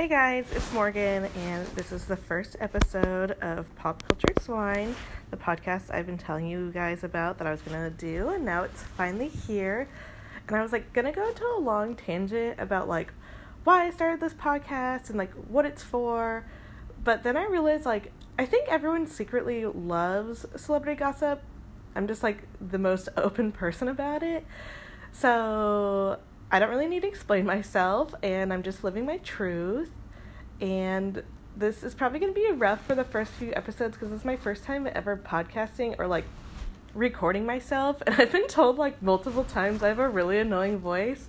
Hey guys, it's Morgan, and this is the first episode of Pop Culture Swine, the podcast I've been telling you guys about that I was gonna do, and now it's finally here. And I was like gonna go into a long tangent about like why I started this podcast and like what it's for, but then I realized like I think everyone secretly loves celebrity gossip. I'm just like the most open person about it. So I don't really need to explain myself, and I'm just living my truth. And this is probably going to be rough for the first few episodes because this is my first time ever podcasting or like recording myself. And I've been told like multiple times I have a really annoying voice.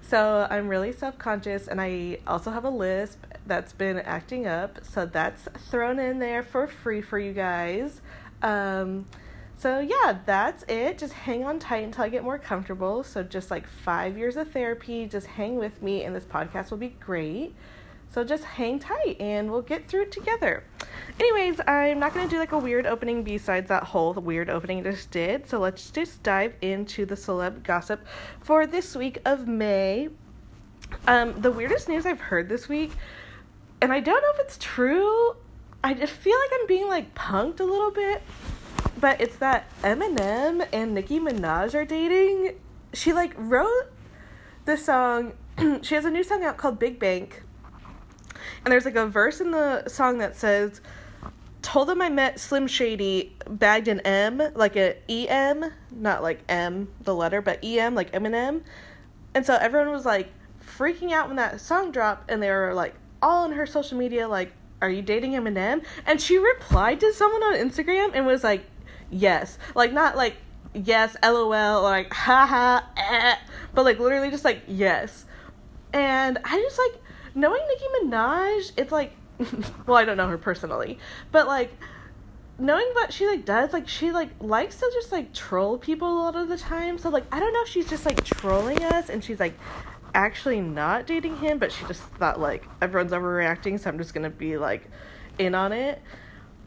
So I'm really self conscious, and I also have a lisp that's been acting up. So that's thrown in there for free for you guys. Um, so yeah, that's it. Just hang on tight until I get more comfortable. So just like five years of therapy, just hang with me, and this podcast will be great. So just hang tight and we'll get through it together. Anyways, I'm not going to do like a weird opening besides that whole weird opening I just did. So let's just dive into the celeb gossip for this week of May. Um, the weirdest news I've heard this week, and I don't know if it's true. I just feel like I'm being like punked a little bit, but it's that Eminem and Nicki Minaj are dating. She like wrote the song. she has a new song out called Big Bank and there's like a verse in the song that says, "Told them I met Slim Shady, bagged an M, like a E M, not like M the letter, but E M like Eminem." And so everyone was like freaking out when that song dropped, and they were like all on her social media, like, "Are you dating Eminem?" And she replied to someone on Instagram and was like, "Yes," like not like yes, lol, or like haha, eh, but like literally just like yes. And I just like knowing Nicki Minaj, it's like, well, I don't know her personally, but like, knowing what she like does, like she like likes to just like troll people a lot of the time. So like, I don't know if she's just like trolling us and she's like actually not dating him, but she just thought like everyone's overreacting, so I'm just gonna be like in on it.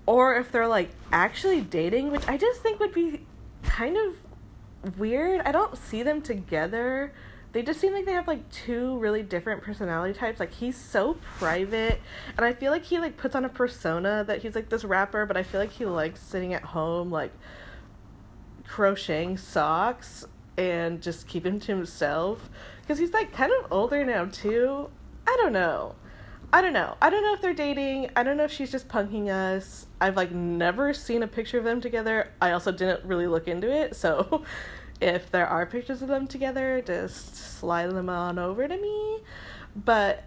Or if they're like actually dating, which I just think would be kind of weird. I don't see them together they just seem like they have like two really different personality types. Like he's so private and I feel like he like puts on a persona that he's like this rapper, but I feel like he likes sitting at home like crocheting socks and just keeping to himself because he's like kind of older now too. I don't know. I don't know. I don't know if they're dating. I don't know if she's just punking us. I've like never seen a picture of them together. I also didn't really look into it, so if there are pictures of them together, just slide them on over to me. But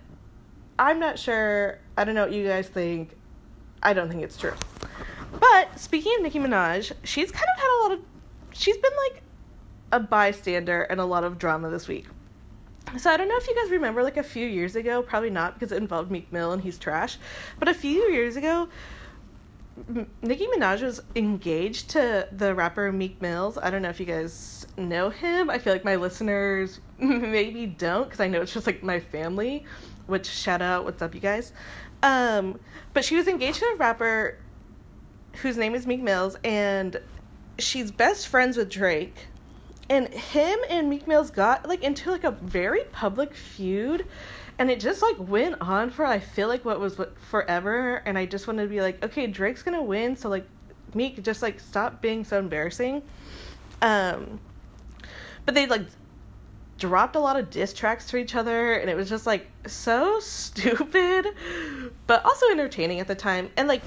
I'm not sure. I don't know what you guys think. I don't think it's true. But speaking of Nicki Minaj, she's kind of had a lot of. She's been like a bystander in a lot of drama this week. So I don't know if you guys remember, like a few years ago, probably not because it involved Meek Mill and he's trash. But a few years ago, Nicki Minaj was engaged to the rapper Meek Mills. I don't know if you guys know him. I feel like my listeners maybe don't because I know it's just like my family. Which shout out, what's up, you guys? Um, but she was engaged to a rapper whose name is Meek Mills, and she's best friends with Drake. And him and Meek Mills got like into like a very public feud and it just like went on for I feel like what was forever and I just wanted to be like okay Drake's gonna win so like Meek just like stop being so embarrassing. Um but they like dropped a lot of diss tracks to each other and it was just like so stupid but also entertaining at the time. And like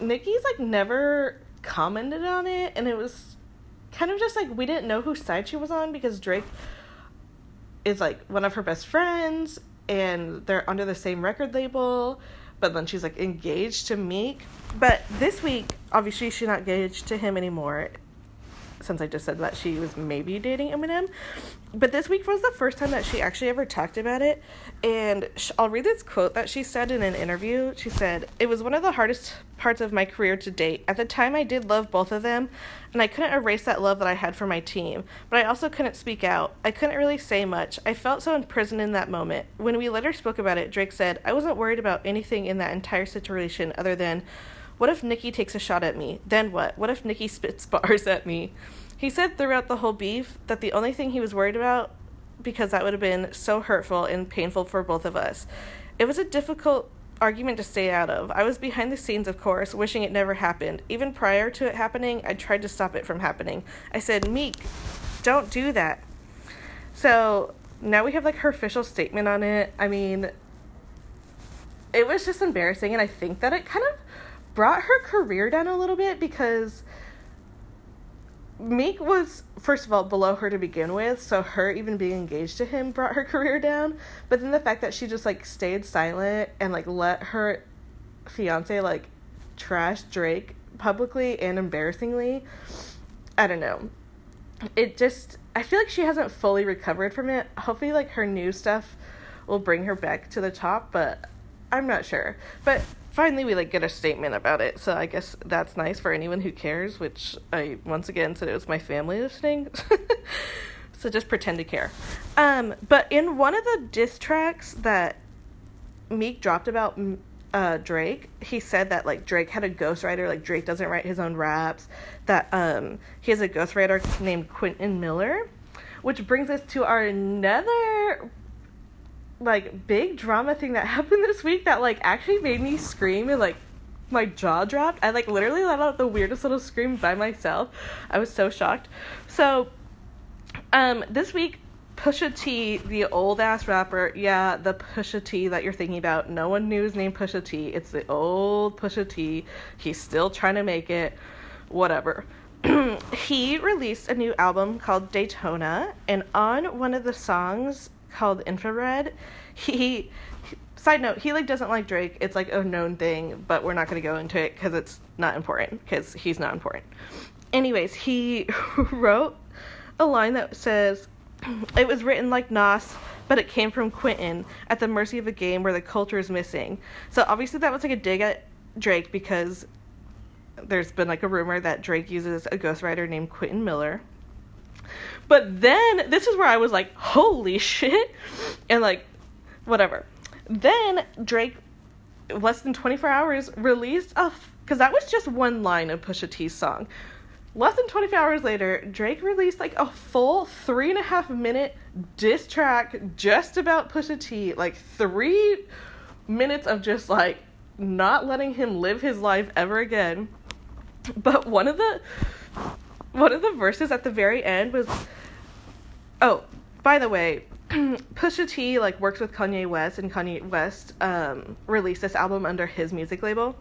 Nicki's like never commented on it and it was kind of just like we didn't know whose side she was on because Drake is like one of her best friends and they're under the same record label but then she's like engaged to Meek. But this week, obviously, she's not engaged to him anymore since I just said that she was maybe dating Eminem. But this week was the first time that she actually ever talked about it. And I'll read this quote that she said in an interview. She said, It was one of the hardest parts of my career to date. At the time, I did love both of them, and I couldn't erase that love that I had for my team. But I also couldn't speak out. I couldn't really say much. I felt so imprisoned in that moment. When we later spoke about it, Drake said, I wasn't worried about anything in that entire situation other than, what if Nicki takes a shot at me? Then what? What if Nicki spits bars at me? He said throughout the whole beef that the only thing he was worried about, because that would have been so hurtful and painful for both of us. It was a difficult argument to stay out of. I was behind the scenes, of course, wishing it never happened. Even prior to it happening, I tried to stop it from happening. I said, Meek, don't do that. So now we have like her official statement on it. I mean, it was just embarrassing, and I think that it kind of brought her career down a little bit because Meek was first of all below her to begin with, so her even being engaged to him brought her career down. But then the fact that she just like stayed silent and like let her fiance like trash Drake publicly and embarrassingly, I don't know. It just I feel like she hasn't fully recovered from it. Hopefully like her new stuff will bring her back to the top, but I'm not sure. But finally we like get a statement about it so i guess that's nice for anyone who cares which i once again said it was my family listening. So just pretend to care. Um but in one of the diss tracks that meek dropped about uh drake he said that like drake had a ghostwriter like drake doesn't write his own raps that um he has a ghostwriter named quentin miller which brings us to our another like big drama thing that happened this week that like actually made me scream and like my jaw dropped. I like literally let out the weirdest little scream by myself. I was so shocked. So um this week Pusha T, the old ass rapper, yeah, the Pusha T that you're thinking about. No one knew his name Pusha T. It's the old Pusha T. He's still trying to make it. Whatever. he released a new album called Daytona, and on one of the songs, called Infrared. He, side note, he like doesn't like Drake. It's like a known thing, but we're not going to go into it because it's not important because he's not important. Anyways, he wrote a line that says, "It was written like Nas." But it came from Quentin at the mercy of a game where the culture is missing. So obviously that was like a dig at Drake because there's been like a rumor that Drake uses a ghostwriter named Quentin Miller but then this is where I was like, holy shit. And like, whatever. Then Drake, less than 24 hours, released a. Because that was just one line of Pusha T's song. Less than 24 hours later, Drake released like a full three and a half minute diss track just about Pusha T. Like three minutes of just like not letting him live his life ever again. But one of the one of the verses at the very end was oh by the way pusha t like works with kanye west and kanye west um, released this album under his music label.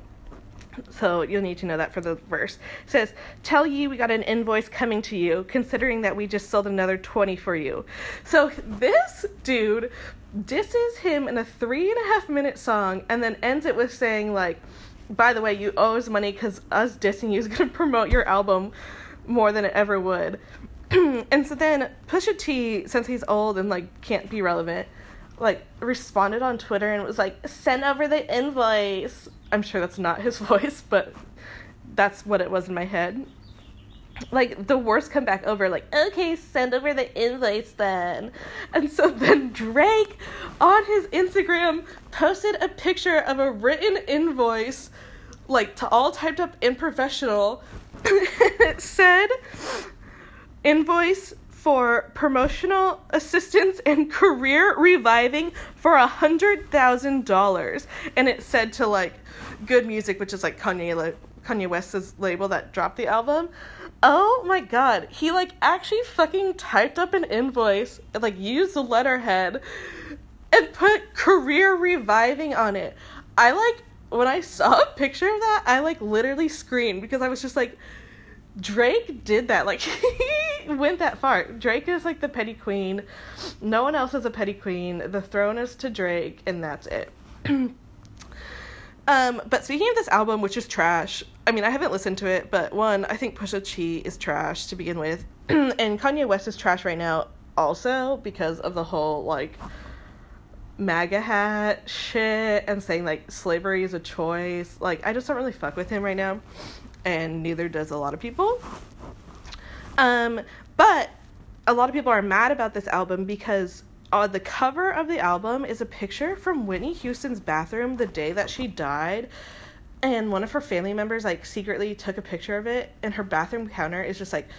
So you'll need to know that for the verse. It says tell ye we got an invoice coming to you considering that we just sold another 20 for you. So this dude disses him in a three and a half minute song and then ends it with saying like by the way you owe us money because us dissing you is going to promote your album more than it ever would. and so then Pusha T, since he's old and like can't be relevant, like responded on Twitter and was like, "Send over the invoice." I'm sure that's not his voice, but that's what it was in my head. Like the worst come back over, like, okay, send over the invoice then. And so then Drake on his Instagram posted a picture of a written invoice, like to all typed up in professional, it said invoice for promotional assistance and career reviving for a hundred thousand dollars. And it said to like good music which is like kanye kanye west's label that dropped the album. Oh my god he like actually fucking typed up an invoice and like used the letterhead and put career reviving on it. I like when I saw a picture of that, I like literally screamed because I was just like, Drake did that. Like he went that far. Drake is like the petty queen. No one else is a petty queen. The throne is to Drake, and that's it. um, but speaking of this album, which is trash. I mean, I haven't listened to it, but one, I think Pusha T is trash to begin with, and Kanye West is trash right now also because of the whole like MAGA hat shit and saying like slavery is a choice. Like I just don't really fuck with him right now, and neither does a lot of people. Um, but a lot of people are mad about this album because uh, the cover of the album is a picture from Whitney Houston's bathroom the day that she died. And one of her family members like secretly took a picture of it, and her bathroom counter is just like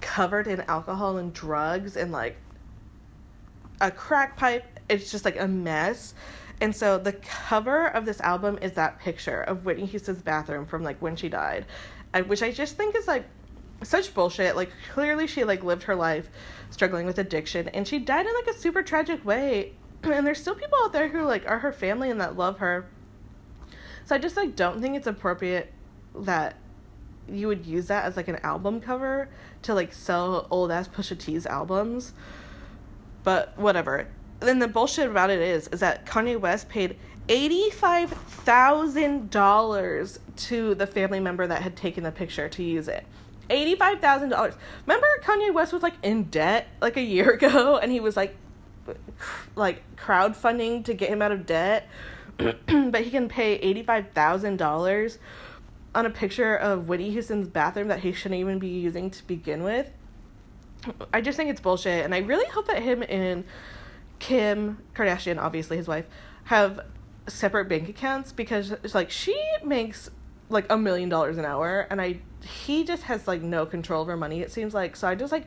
covered in alcohol and drugs and like a crack pipe it's just like a mess And so the cover of this album is that picture of Whitney Houston's bathroom from like when she died, which I just think is like such bullshit. Like clearly she like lived her life struggling with addiction and she died in like a super tragic way. And there's still people out there who like are her family and that love her. So I just like don't think it's appropriate that you would use that as like an album cover to like sell old ass Pusha T's albums. But whatever. Then the bullshit about it is is that Kanye West paid eighty-five thousand dollars to the family member that had taken the picture to use it. Eighty-five thousand dollars. Remember Kanye West was like in debt like a year ago, and he was like, like crowdfunding to get him out of debt, but he can pay eighty-five thousand dollars on a picture of Whitney Houston's bathroom that he shouldn't even be using to begin with. I just think it's bullshit, and I really hope that him and Kim Kardashian, obviously his wife, have separate bank accounts because it's like she makes like a million dollars an hour, and I he just has like no control over money. It seems like so. I just like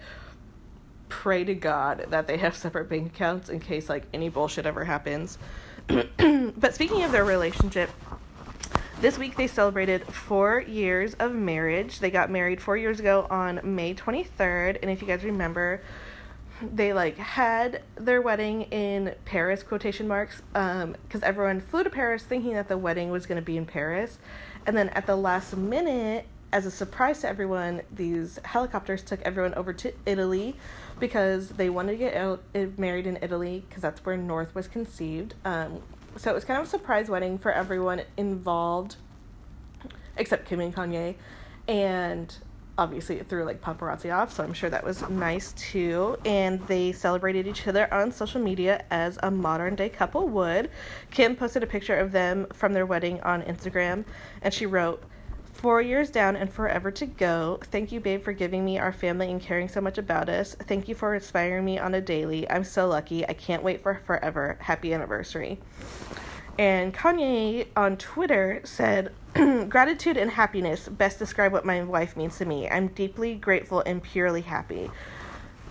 pray to God that they have separate bank accounts in case like any bullshit ever happens. but speaking of their relationship, this week they celebrated four years of marriage. They got married four years ago on May 23rd. And if you guys remember, they like had their wedding in Paris quotation marks um because everyone flew to Paris thinking that the wedding was going to be in Paris. And then at the last minute as a surprise to everyone these helicopters took everyone over to Italy because they wanted to get eh, married in Italy because that's where North was conceived. Um so it was kind of a surprise wedding for everyone involved, except Kim and Kanye, and obviously it threw like paparazzi off. So I'm sure that was nice too. And they celebrated each other on social media as a modern day couple would. Kim posted a picture of them from their wedding on Instagram, and she wrote. Four years down and forever to go. Thank you, babe, for giving me our family and caring so much about us. Thank you for inspiring me on a daily. I'm so lucky. I can't wait for forever. Happy anniversary. And Kanye on Twitter said, Gratitude and happiness best describe what my wife means to me. I'm deeply grateful and purely happy.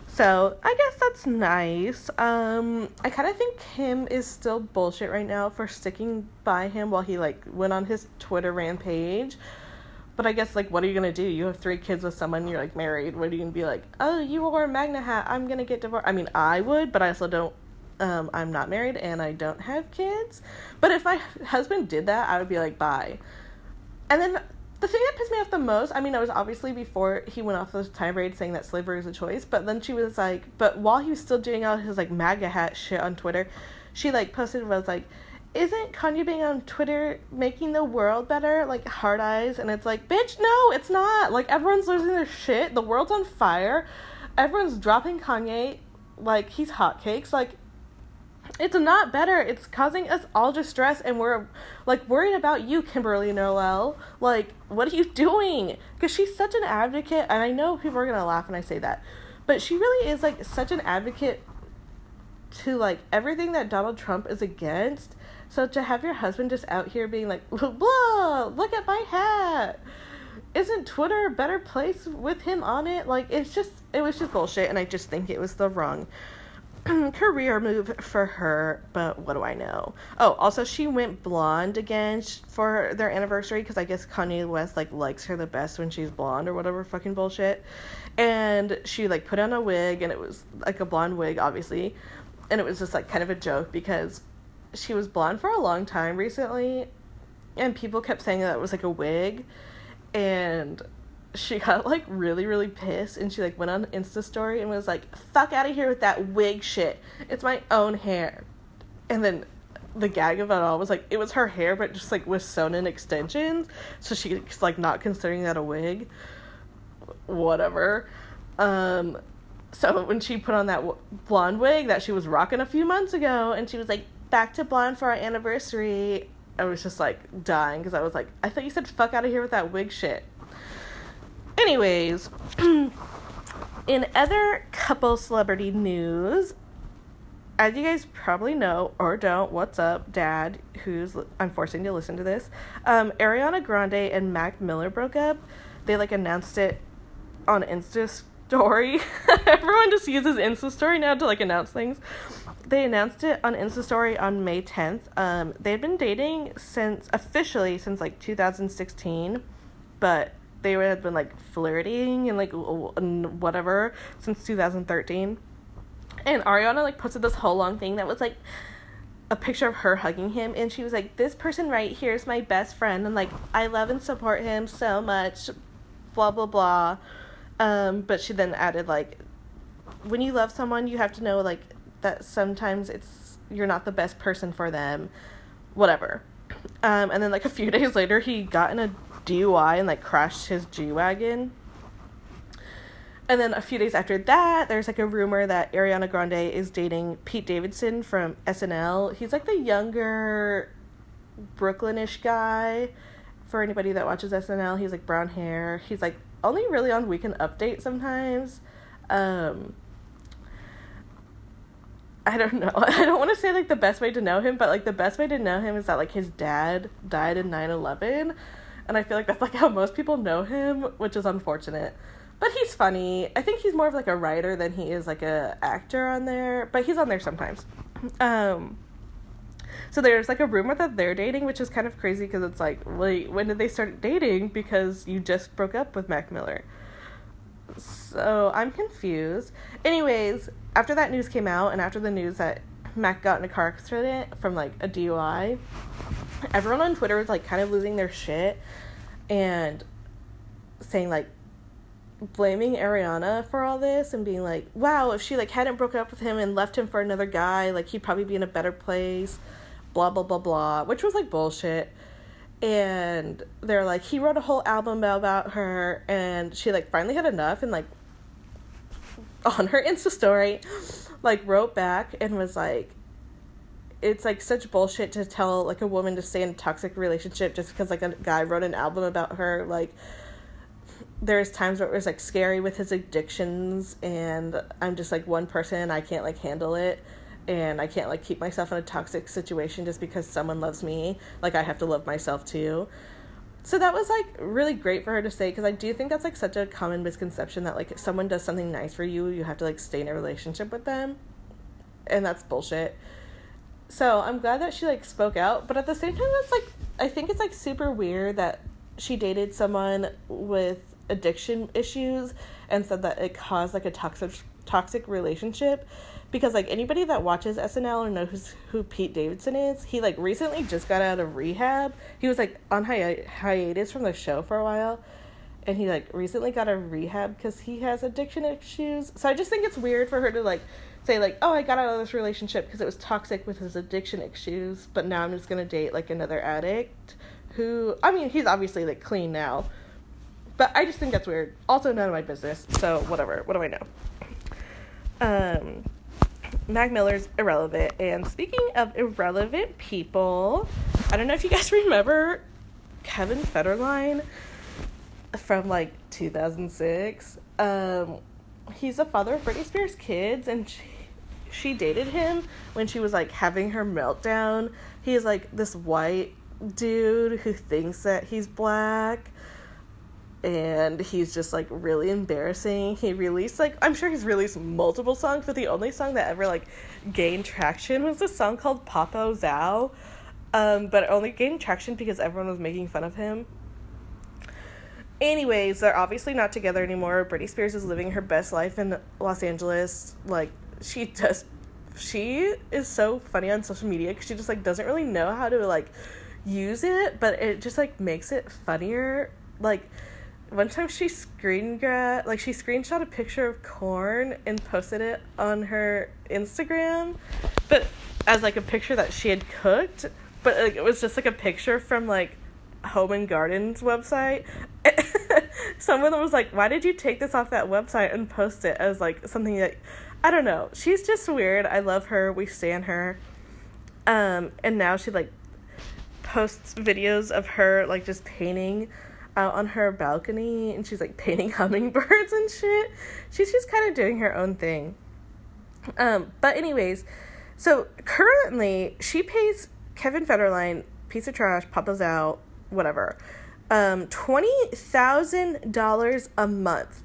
So I guess that's nice. Um, I kind of think Kim is still bullshit right now for sticking by him while he like went on his Twitter rampage. But I guess like what are you gonna do? You have three kids with someone, you're like married. What are you gonna be like? Oh, you wore a MAGA hat. I'm gonna get divorced. I mean, I would, but I also don't. Um, I'm not married and I don't have kids. But if my husband did that, I would be like, bye. And then the thing that pissed me off the most, I mean, it was obviously before he went off the tirade saying that slavery is a choice, but then she was like, but while he was still doing all his like MAGA hat shit on Twitter, she like posted was like, isn't Kanye being on Twitter making the world better? Like hard eyes, and it's like, bitch, no, it's not. Like everyone's losing their shit. The world's on fire. Everyone's dropping Kanye like he's hotcakes. Like it's not better. It's causing us all distress, and we're like worried about you, Kimberly Noel. Like, what are you doing? Because she's such an advocate, and I know people are gonna laugh when I say that, but she really is like such an advocate to like everything that Donald Trump is against so to have your husband just out here being like, blah, look at my hat. Isn't Twitter a better place with him on it? Like it's just it was just bullshit and I just think it was the wrong career move for her, but what do I know? Oh, also she went blonde again for their anniversary because I guess Kanye West like likes her the best when she's blonde or whatever fucking bullshit. And she like put on a wig and it was like a blonde wig, obviously, and it was just like kind of a joke because she was blonde for a long time recently, and people kept saying that it was like a wig, and she got like really really pissed and she like went on insta story and was like fuck out of here with that wig shit. It's my own hair. And then the gag of it all was like it was her hair but just like with sewn in extensions so she's like not considering that a wig. Whatever. Um so when she put on that blonde wig that she was rocking a few months ago and she was like back to blonde for our anniversary, I was just like dying because I was like, I thought you said fuck out of here with that wig shit. Anyways, in other couple celebrity news, as you guys probably know or don't, what's up, Dad, who's I'm forcing you to listen to this. Um, Ariana Grande and Mac Miller broke up. They like announced it on Insta story. Everyone just uses Insta story now to like announce things. They announced it on Insta story on May 10th. Um, they've been dating since officially since like 2016, but they had been like flirting and like whatever since 2013. And Ariana like posted this whole long thing that was like a picture of her hugging him. And she was like this person right here is my best friend and like I love and support him so much blah blah blah. Um but she then added like when you love someone you have to know like that sometimes it's you're not the best person for them whatever. Um and then like a few days later he got in a DUI and like crashed his G-Wagon and then a few days after that, there's like a rumor that Ariana Grande is dating Pete Davidson from SNL. He's like the younger Brooklynish guy. For anybody that watches SNL, he's like brown hair. He's like only really on Weekend Update sometimes. Um, I don't know. I don't want to say like the best way to know him, but like the best way to know him is that like his dad died in 9/11, and I feel like that's like how most people know him, which is unfortunate but he's funny. I think he's more of like a writer than he is like a actor on there, but he's on there sometimes. Um, so there's like a rumor that they're dating, which is kind of crazy because it's like, wait, when did they start dating? Because you just broke up with Mac Miller. So I'm confused. Anyways, after that news came out, and after the news that Mac got in a car accident from like a DUI, everyone on Twitter was like kind of losing their shit and saying like blaming Ariana for all this and being like, wow, if she like hadn't broken up with him and left him for another guy, like he'd probably be in a better place, blah blah blah blah, which was like bullshit. And they're like, he wrote a whole album about her and she like finally had enough and like on her Insta story, like wrote back and was like, it's like such bullshit to tell like a woman to stay in a toxic relationship just because like a guy wrote an album about her like there's times where it was like scary with his addictions and i'm just like one person i can't like handle it and i can't like keep myself in a toxic situation just because someone loves me like i have to love myself too. So that was like really great for her to say because i do think that's like such a common misconception that like if someone does something nice for you you have to like stay in a relationship with them and that's bullshit so i'm glad that she like spoke out but at the same time that's like i think it's like super weird that she dated someone with addiction issues and said that it caused like a toxic toxic relationship because like anybody that watches SNL or knows who Pete Davidson is, he like recently just got out of rehab. He was like on hi- hiatus from the show for a while and he like recently got a rehab cuz he has addiction issues. So I just think it's weird for her to like say like, "Oh, I got out of this relationship because it was toxic with his addiction issues, but now I'm just going to date like another addict." Who I mean, he's obviously like clean now, but I just think that's weird. Also, none of my business. So whatever. What do I know? Um, Mac Miller's irrelevant. And speaking of irrelevant people, I don't know if you guys remember Kevin Federline from like 2006. Um, he's the father of Britney Spears' kids, and she, she dated him when she was like having her meltdown. He's like this white dude who thinks that he's black and he's just like really embarrassing. He released like I'm sure he's released multiple songs, but the only song that ever like gained traction was a song called Popozao. Um, but it only gained traction because everyone was making fun of him. Anyways, they're obviously not together anymore. Britney Spears is living her best life in Los Angeles. Like she just she is so funny on social media because she just like doesn't really know how to like use it, but it just like makes it funnier. Like one time she screen grab like she screenshot a picture of corn and posted it on her Instagram, but as like a picture that she had cooked, but like it was just like a picture from like Home and Gardens website. Someone was like, "Why did you take this off that website and post it as like something that I don't know. She's just weird. I love her. We stand her. Um, and now she like posts videos of her like just painting out on her balcony and she's like painting hummingbirds and shit. She's just kind of doing her own thing. Um, but anyways, so currently she pays Kevin Federline, piece of trash, Popozao, whatever, um, twenty thousand dollars a month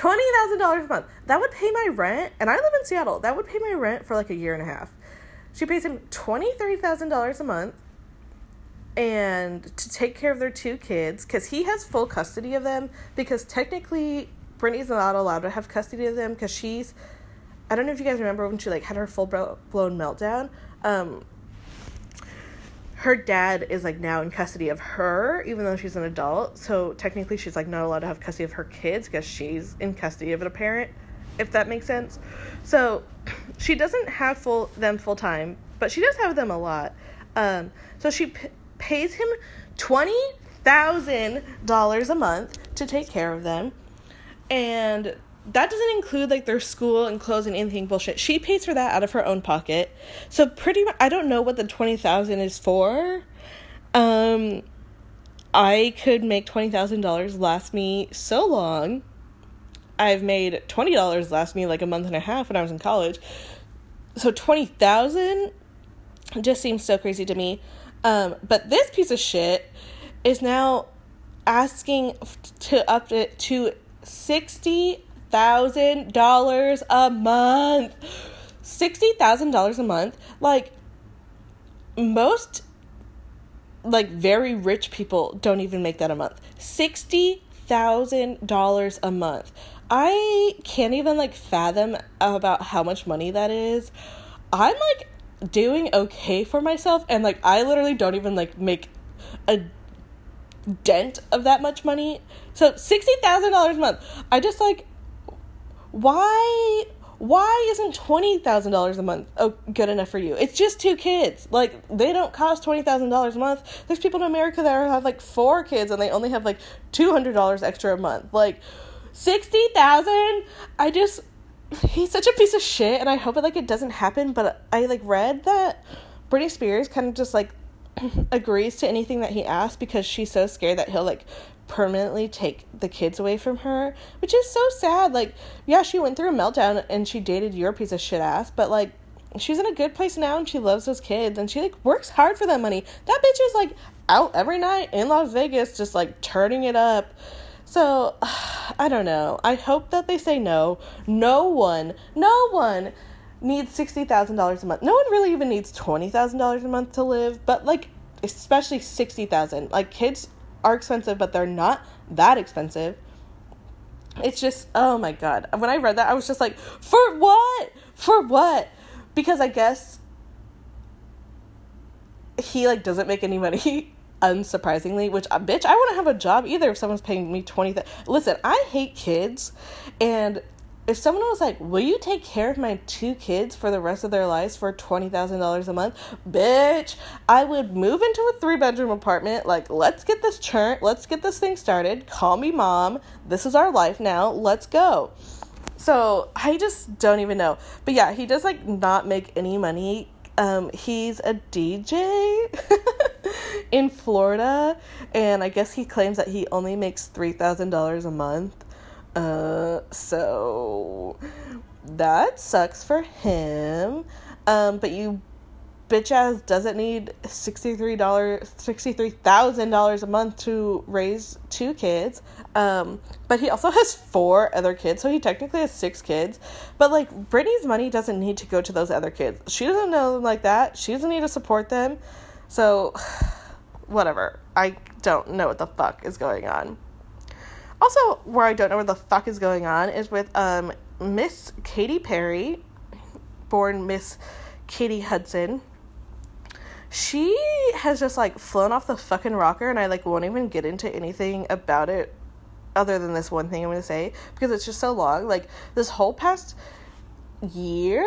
Twenty thousand dollars a month. That would pay my rent, and I live in Seattle. That would pay my rent for like a year and a half. She pays him twenty three thousand dollars a month, and to take care of their two kids because he has full custody of them. Because technically, Britney's not allowed to have custody of them because she's. I don't know if you guys remember when she like had her full blown meltdown. Um, her dad is like now in custody of her even though she's an adult. So technically she's like not allowed to have custody of her kids because she's in custody of a parent if that makes sense. So she doesn't have full them full time but she does have them a lot. Um, so she p- pays him $20000 a month to take care of them. And that doesn't include like their school and clothes and anything bullshit. She pays for that out of her own pocket. So pretty much I don't know what the 20,000 is for. Um I could make $20,000 last me so long. I've made $20 last me like a month and a half when I was in college. So 20,000 just seems so crazy to me. Um but this piece of shit is now asking to up it to 60 thousand dollars a month. Sixty thousand dollars a month. Like most like very rich people don't even make that a month. Sixty thousand dollars a month. I can't even like fathom about how much money that is. I'm like doing okay for myself and like I literally don't even like make a dent of that much money. So $60,000 a month. I just like why why isn't twenty thousand dollars a month oh, good enough for you? It's just two kids. Like they don't cost twenty thousand dollars a month. There's people in America that have like four kids and they only have like two hundred dollars extra a month. Like sixty thousand. I just he's such a piece of shit, and I hope it like it doesn't happen. But I like read that Britney Spears kind of just like agrees to anything that he asks because she's so scared that he'll like permanently take the kids away from her, which is so sad. Like, yeah, she went through a meltdown and she dated your piece of shit ass, but like, she's in a good place now and she loves those kids and she like works hard for that money. That bitch is like out every night in Las Vegas, just like turning it up. So, I don't know. I hope that they say no. No one, no one needs $60,000 a month. No one really even needs $20,000 a month to live, but like, especially 60,000. Like, kids are expensive, but they're not that expensive. It's just, oh my god. When I read that, I was just like, for what? For what? Because I guess he like doesn't make any money unsurprisingly which uh, bitch i wouldn't have a job either if someone's paying me 20 th- listen i hate kids and if someone was like, Will you take care of my two kids for the rest of their lives for $20,000 a month? Bitch, I would move into a three bedroom apartment. Like, let's get this churn, let's get this thing started. Call me mom. This is our life now. Let's go. So I just don't even know. But yeah, he does like not make any money. Um, he's a DJ in Florida, and I guess he claims that he only makes $3,000 a month. Uh, so that sucks for him. Um, but you bitch ass doesn't need $63 $63,000 a month to raise two kids. Um, but he also has four other kids, so he technically has six kids. But like Britney's money doesn't need to go to those other kids. She doesn't know them like that. She doesn't need to support them. So whatever. I don't know what the fuck is going on. Also, where I don't know where the fuck is going on is with um Miss Katy Perry, born Miss Katie Hudson. She has just like flown off the fucking rocker, and I like won't even get into anything about it other than this one thing I'm gonna say because it's just so long. Like this whole past year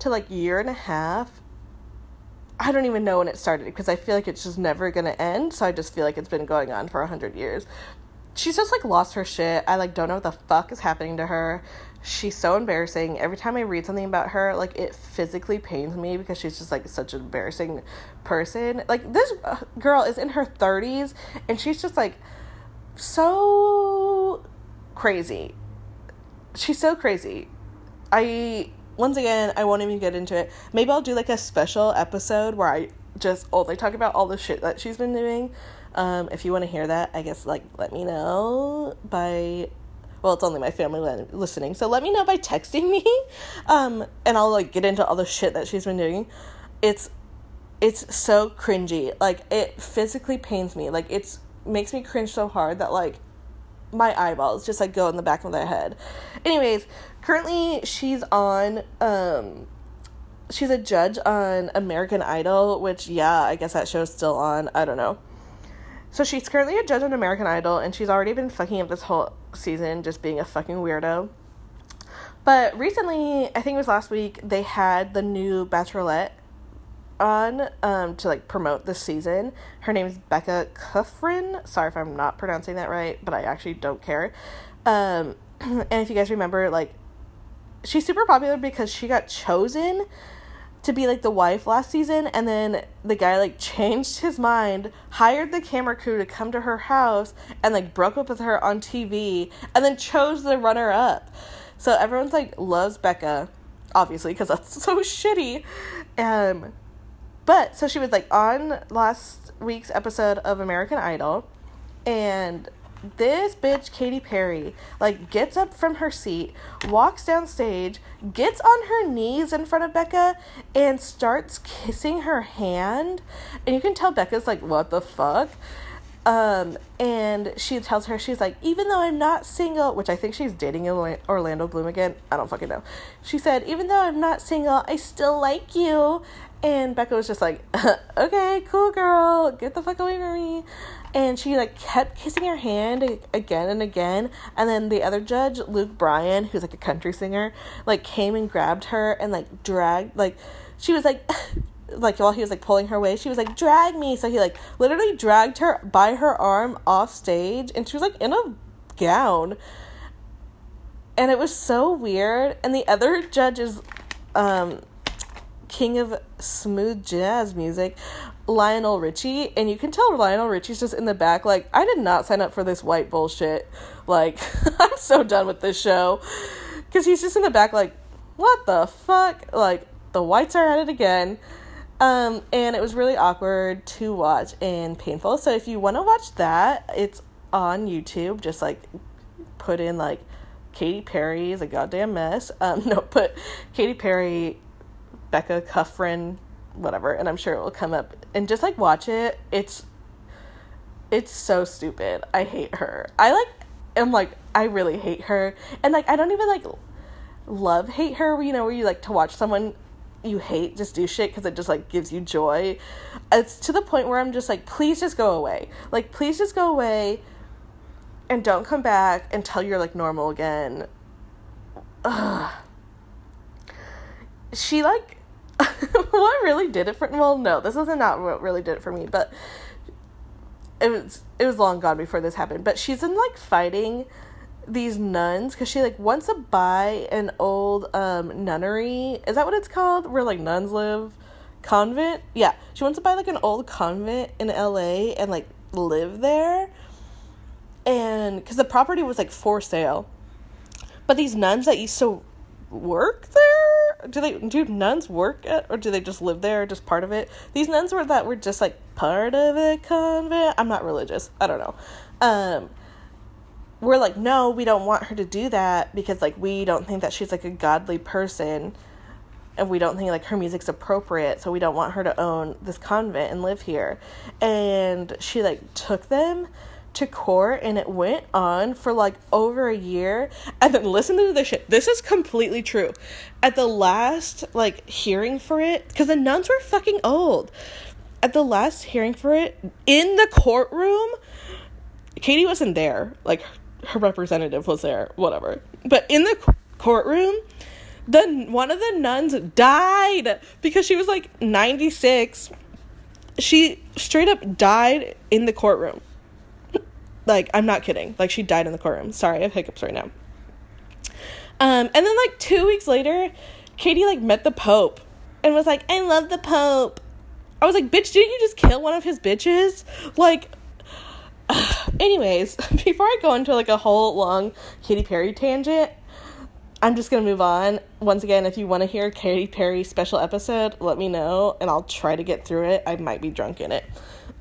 to like year and a half, I don't even know when it started because I feel like it's just never gonna end. So I just feel like it's been going on for a hundred years she's just like lost her shit. I like don't know what the fuck is happening to her. She's so embarrassing. Every time I read something about her, like it physically pains me because she's just like such an embarrassing person. Like this uh, girl is in her 30s and she's just like so crazy. She's so crazy. I once again, I won't even get into it. Maybe I'll do like a special episode where I just only talk about all the shit that she's been doing um, if you want to hear that, I guess like let me know by Well, it's only my family listening. So let me know by texting me. Um, and I'll like get into all the shit that she's been doing. It's it's so cringy. Like it physically pains me. Like it's makes me cringe so hard that like my eyeballs just like go in the back of my head. Anyways, currently she's on um she's a judge on American Idol, which yeah, I guess that show's still on. I don't know. So she's currently a judge on American Idol and she's already been fucking up this whole season just being a fucking weirdo. But recently, I think it was last week, they had the new Bachelorette on um, to like promote this season. Her name is Becca Kufrin. Sorry if I'm not pronouncing that right, but I actually don't care. Um, and if you guys remember, like, she's super popular because she got chosen to be like the wife last season, and then the guy like changed his mind, hired the camera crew to come to her house, and like broke up with her on TV, and then chose the runner up. So everyone's like loves Becca, obviously, because that's so shitty. Um, but so she was like on last week's episode of American Idol, and this bitch Katy Perry like gets up from her seat, walks down stage, gets on her knees in front of Becca and starts kissing her hand. And you can tell Becca's like, "What the fuck?" Um, and she tells her she's like, even though I'm not single, which I think she's dating Orlando Bloom again. I don't fucking know. She said, even though I'm not single, I still like you. And Becca was just like, okay, cool girl, get the fuck away from me. And she like kept kissing her hand again and again. And then the other judge, Luke Bryan, who's like a country singer, like came and grabbed her and like dragged, like, she was like, like while he was like pulling her away, she was like, drag me. So he like literally dragged her by her arm off stage and she was like in a gown. And it was so weird. And the other judge is um, king of smooth jazz music, Lionel Richie, and you can tell Lionel Richie's just in the back, like, I did not sign up for this white bullshit. Like, I'm so done with this show. Because he's just in the back, like, what the fuck? Like, the whites are at it again. Um, and it was really awkward to watch and painful. So if you want to watch that, it's on YouTube. Just like put in like Katy Perry is a goddamn mess. Um, no, put Katy Perry Becca Kufrin, whatever, and I'm sure it will come up. And just like watch it. It's it's so stupid. I hate her. I like am like I really hate her. And like I don't even like love hate her, you know, where you like to watch someone you hate just do shit because it just like gives you joy. It's to the point where I'm just like, please just go away. Like, please just go away and don't come back until you're like normal again. Ugh. She like what really did it for well no this isn't not what really did it for me but it was it was long gone before this happened. But she's in like fighting these nuns because she like wants to buy an old um nunnery. Is that what it's called? Where like nuns live? Convent? Yeah. She wants to buy like an old convent in la and like live there. And because the property was like for sale. But these nuns that used to work there? Do they do nuns work at or do they just live there, just part of it? These nuns were that were just like part of a convent. I'm not religious. I don't know. Um we're like, no, we don't want her to do that because like we don't think that she's like a godly person and we don't think like her music's appropriate, so we don't want her to own this convent and live here. And she like took them to court and it went on for like over a year. And then listen to this shit. This is completely true. At the last like hearing for it, because the nuns were fucking old. At the last hearing for it, in the courtroom, Katy wasn't there. Like her representative was there, whatever. But in the courtroom, the one of the nuns died because she was like 96. She straight up died in the courtroom. Like, I'm not kidding. Like, she died in the courtroom. Sorry, I have hiccups right now. Um, and then like two weeks later, Katy like met the Pope and was like, I love the Pope. I was like, bitch, didn't you just kill one of his bitches? Like, anyways, before I go into like a whole long Katy Perry tangent, I'm just gonna move on. Once again, if you want to hear Katy Perry special episode, let me know and I'll try to get through it. I might be drunk in it.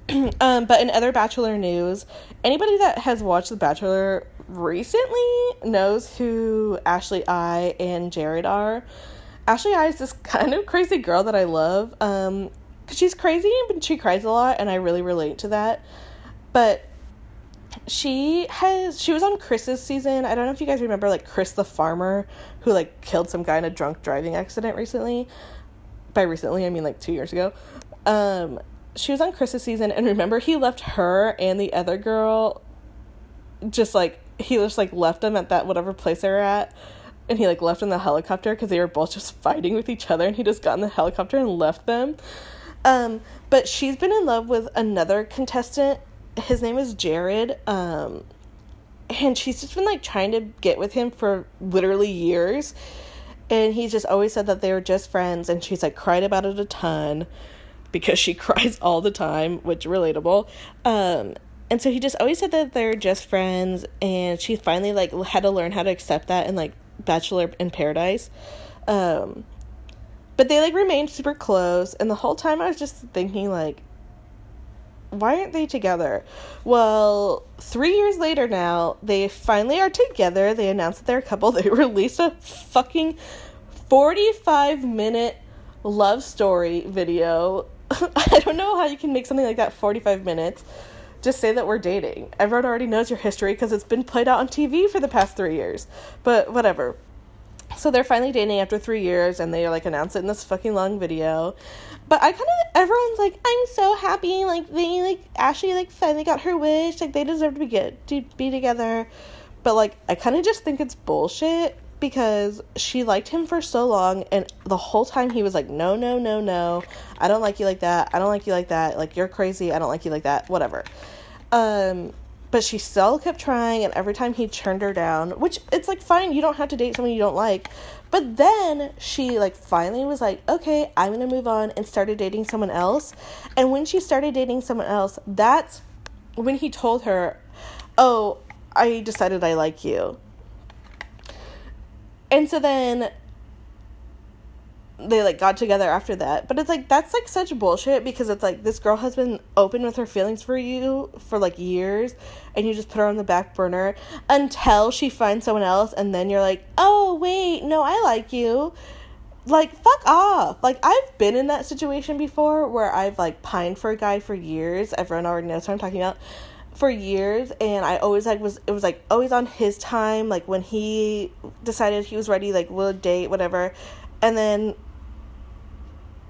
um, but in other Bachelor news, anybody that has watched The Bachelor recently knows who Ashley I and Jared are. Ashley I is this kind of crazy girl that I love. Um, cause she's crazy, but she cries a lot, and I really relate to that. But she has she was on Chris's season. I don't know if you guys remember like Chris the farmer who like killed some guy in a drunk driving accident recently. By recently, I mean like 2 years ago. Um she was on Chris's season and remember he left her and the other girl just like he just like left them at that whatever place they were at and he like left in the helicopter because they were both just fighting with each other and he just got in the helicopter and left them um but she's been in love with another contestant his name is Jared. Um, and she's just been like trying to get with him for literally years. And he's just always said that they were just friends. And she's like cried about it a ton because she cries all the time, which relatable. Um, and so he just always said that they're just friends. And she finally like had to learn how to accept that in like Bachelor in Paradise. Um, but they like remained super close. And the whole time I was just thinking like, why aren't they together? Well, three years later now, they finally are together. They announced that they're a couple. They released a fucking 45 minute love story video. I don't know how you can make something like that 45 minutes. Just say that we're dating. Everyone already knows your history because it's been played out on TV for the past three years. But whatever. So they're finally dating after three years, and they like announce it in this fucking long video. But I kind of everyone's like, I'm so happy. Like they like Ashley like finally got her wish. Like they deserve to be good to be together. But like I kind of just think it's bullshit because she liked him for so long, and the whole time he was like, no, no, no, no, I don't like you like that. I don't like you like that. Like you're crazy. I don't like you like that. Whatever. Um, but she still kept trying and every time he turned her down which it's like fine you don't have to date someone you don't like but then she like finally was like okay i'm gonna move on and started dating someone else and when she started dating someone else that's when he told her oh i decided i like you and so then they like got together after that. But it's like that's like such bullshit because it's like this girl has been open with her feelings for you for like years and you just put her on the back burner until she finds someone else and then you're like, "Oh, wait, no, I like you." Like fuck off. Like I've been in that situation before where I've like pined for a guy for years. Everyone already knows what I'm talking about for years and I always like was it was like always on his time like when he decided he was ready like we'll date whatever and then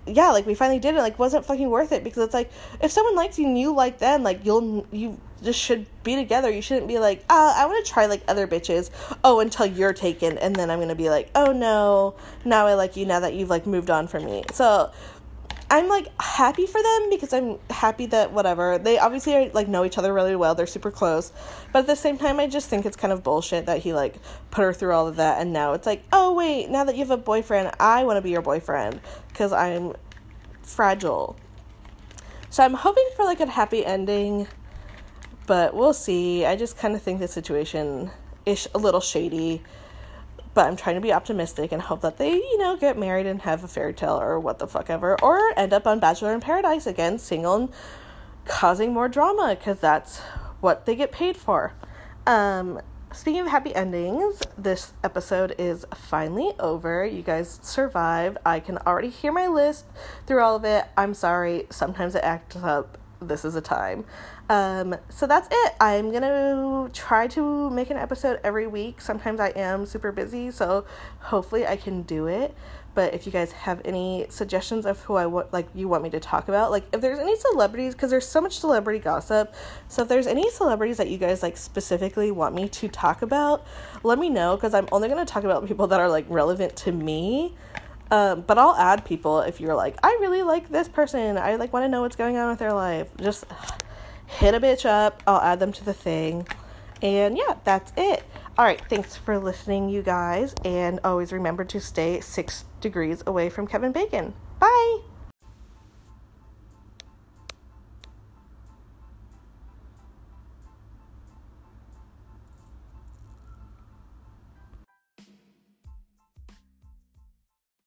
yeah, like we finally did it. Like wasn't fucking worth it because it's like if someone likes you and you like them, like you'll you just should be together. You shouldn't be like, uh, I want to try like other bitches. Oh, until you're taken, and then I'm gonna be like, oh no, now I like you. Now that you've like moved on from me. So I'm like happy for them because I'm happy that whatever they obviously are, like know each other really well. They're super close, but at the same time, I just think it's kind of bullshit that he like put her through all of that, and now it's like, oh wait, now that you have a boyfriend, I want to be your boyfriend because I'm fragile. So I'm hoping for like a happy ending, but we'll see. I just kind of think the situation is a little shady but I'm trying to be optimistic and hope that they, you know, get married and have a fairy tale or what the fuck ever, or end up on Bachelor in Paradise again, single and causing more drama because that's what they get paid for. Um, speaking of happy endings, this episode is finally over. You guys survived. I can already hear my list through all of it. I'm sorry. Sometimes it acts up. This is a time. Um, so that's it. I'm gonna try to make an episode every week. Sometimes I am super busy, so hopefully I can do it. But if you guys have any suggestions of who I want, like you want me to talk about, like if there's any celebrities, because there's so much celebrity gossip. So if there's any celebrities that you guys like specifically want me to talk about, let me know because I'm only gonna talk about people that are like relevant to me. Um, but I'll add people if you're like, I really like this person. I like want to know what's going on with their life. Just hit a bitch up. I'll add them to the thing. And yeah, that's it. All right, thanks for listening, you guys. And always remember to stay six degrees away from Kevin Bacon. Bye.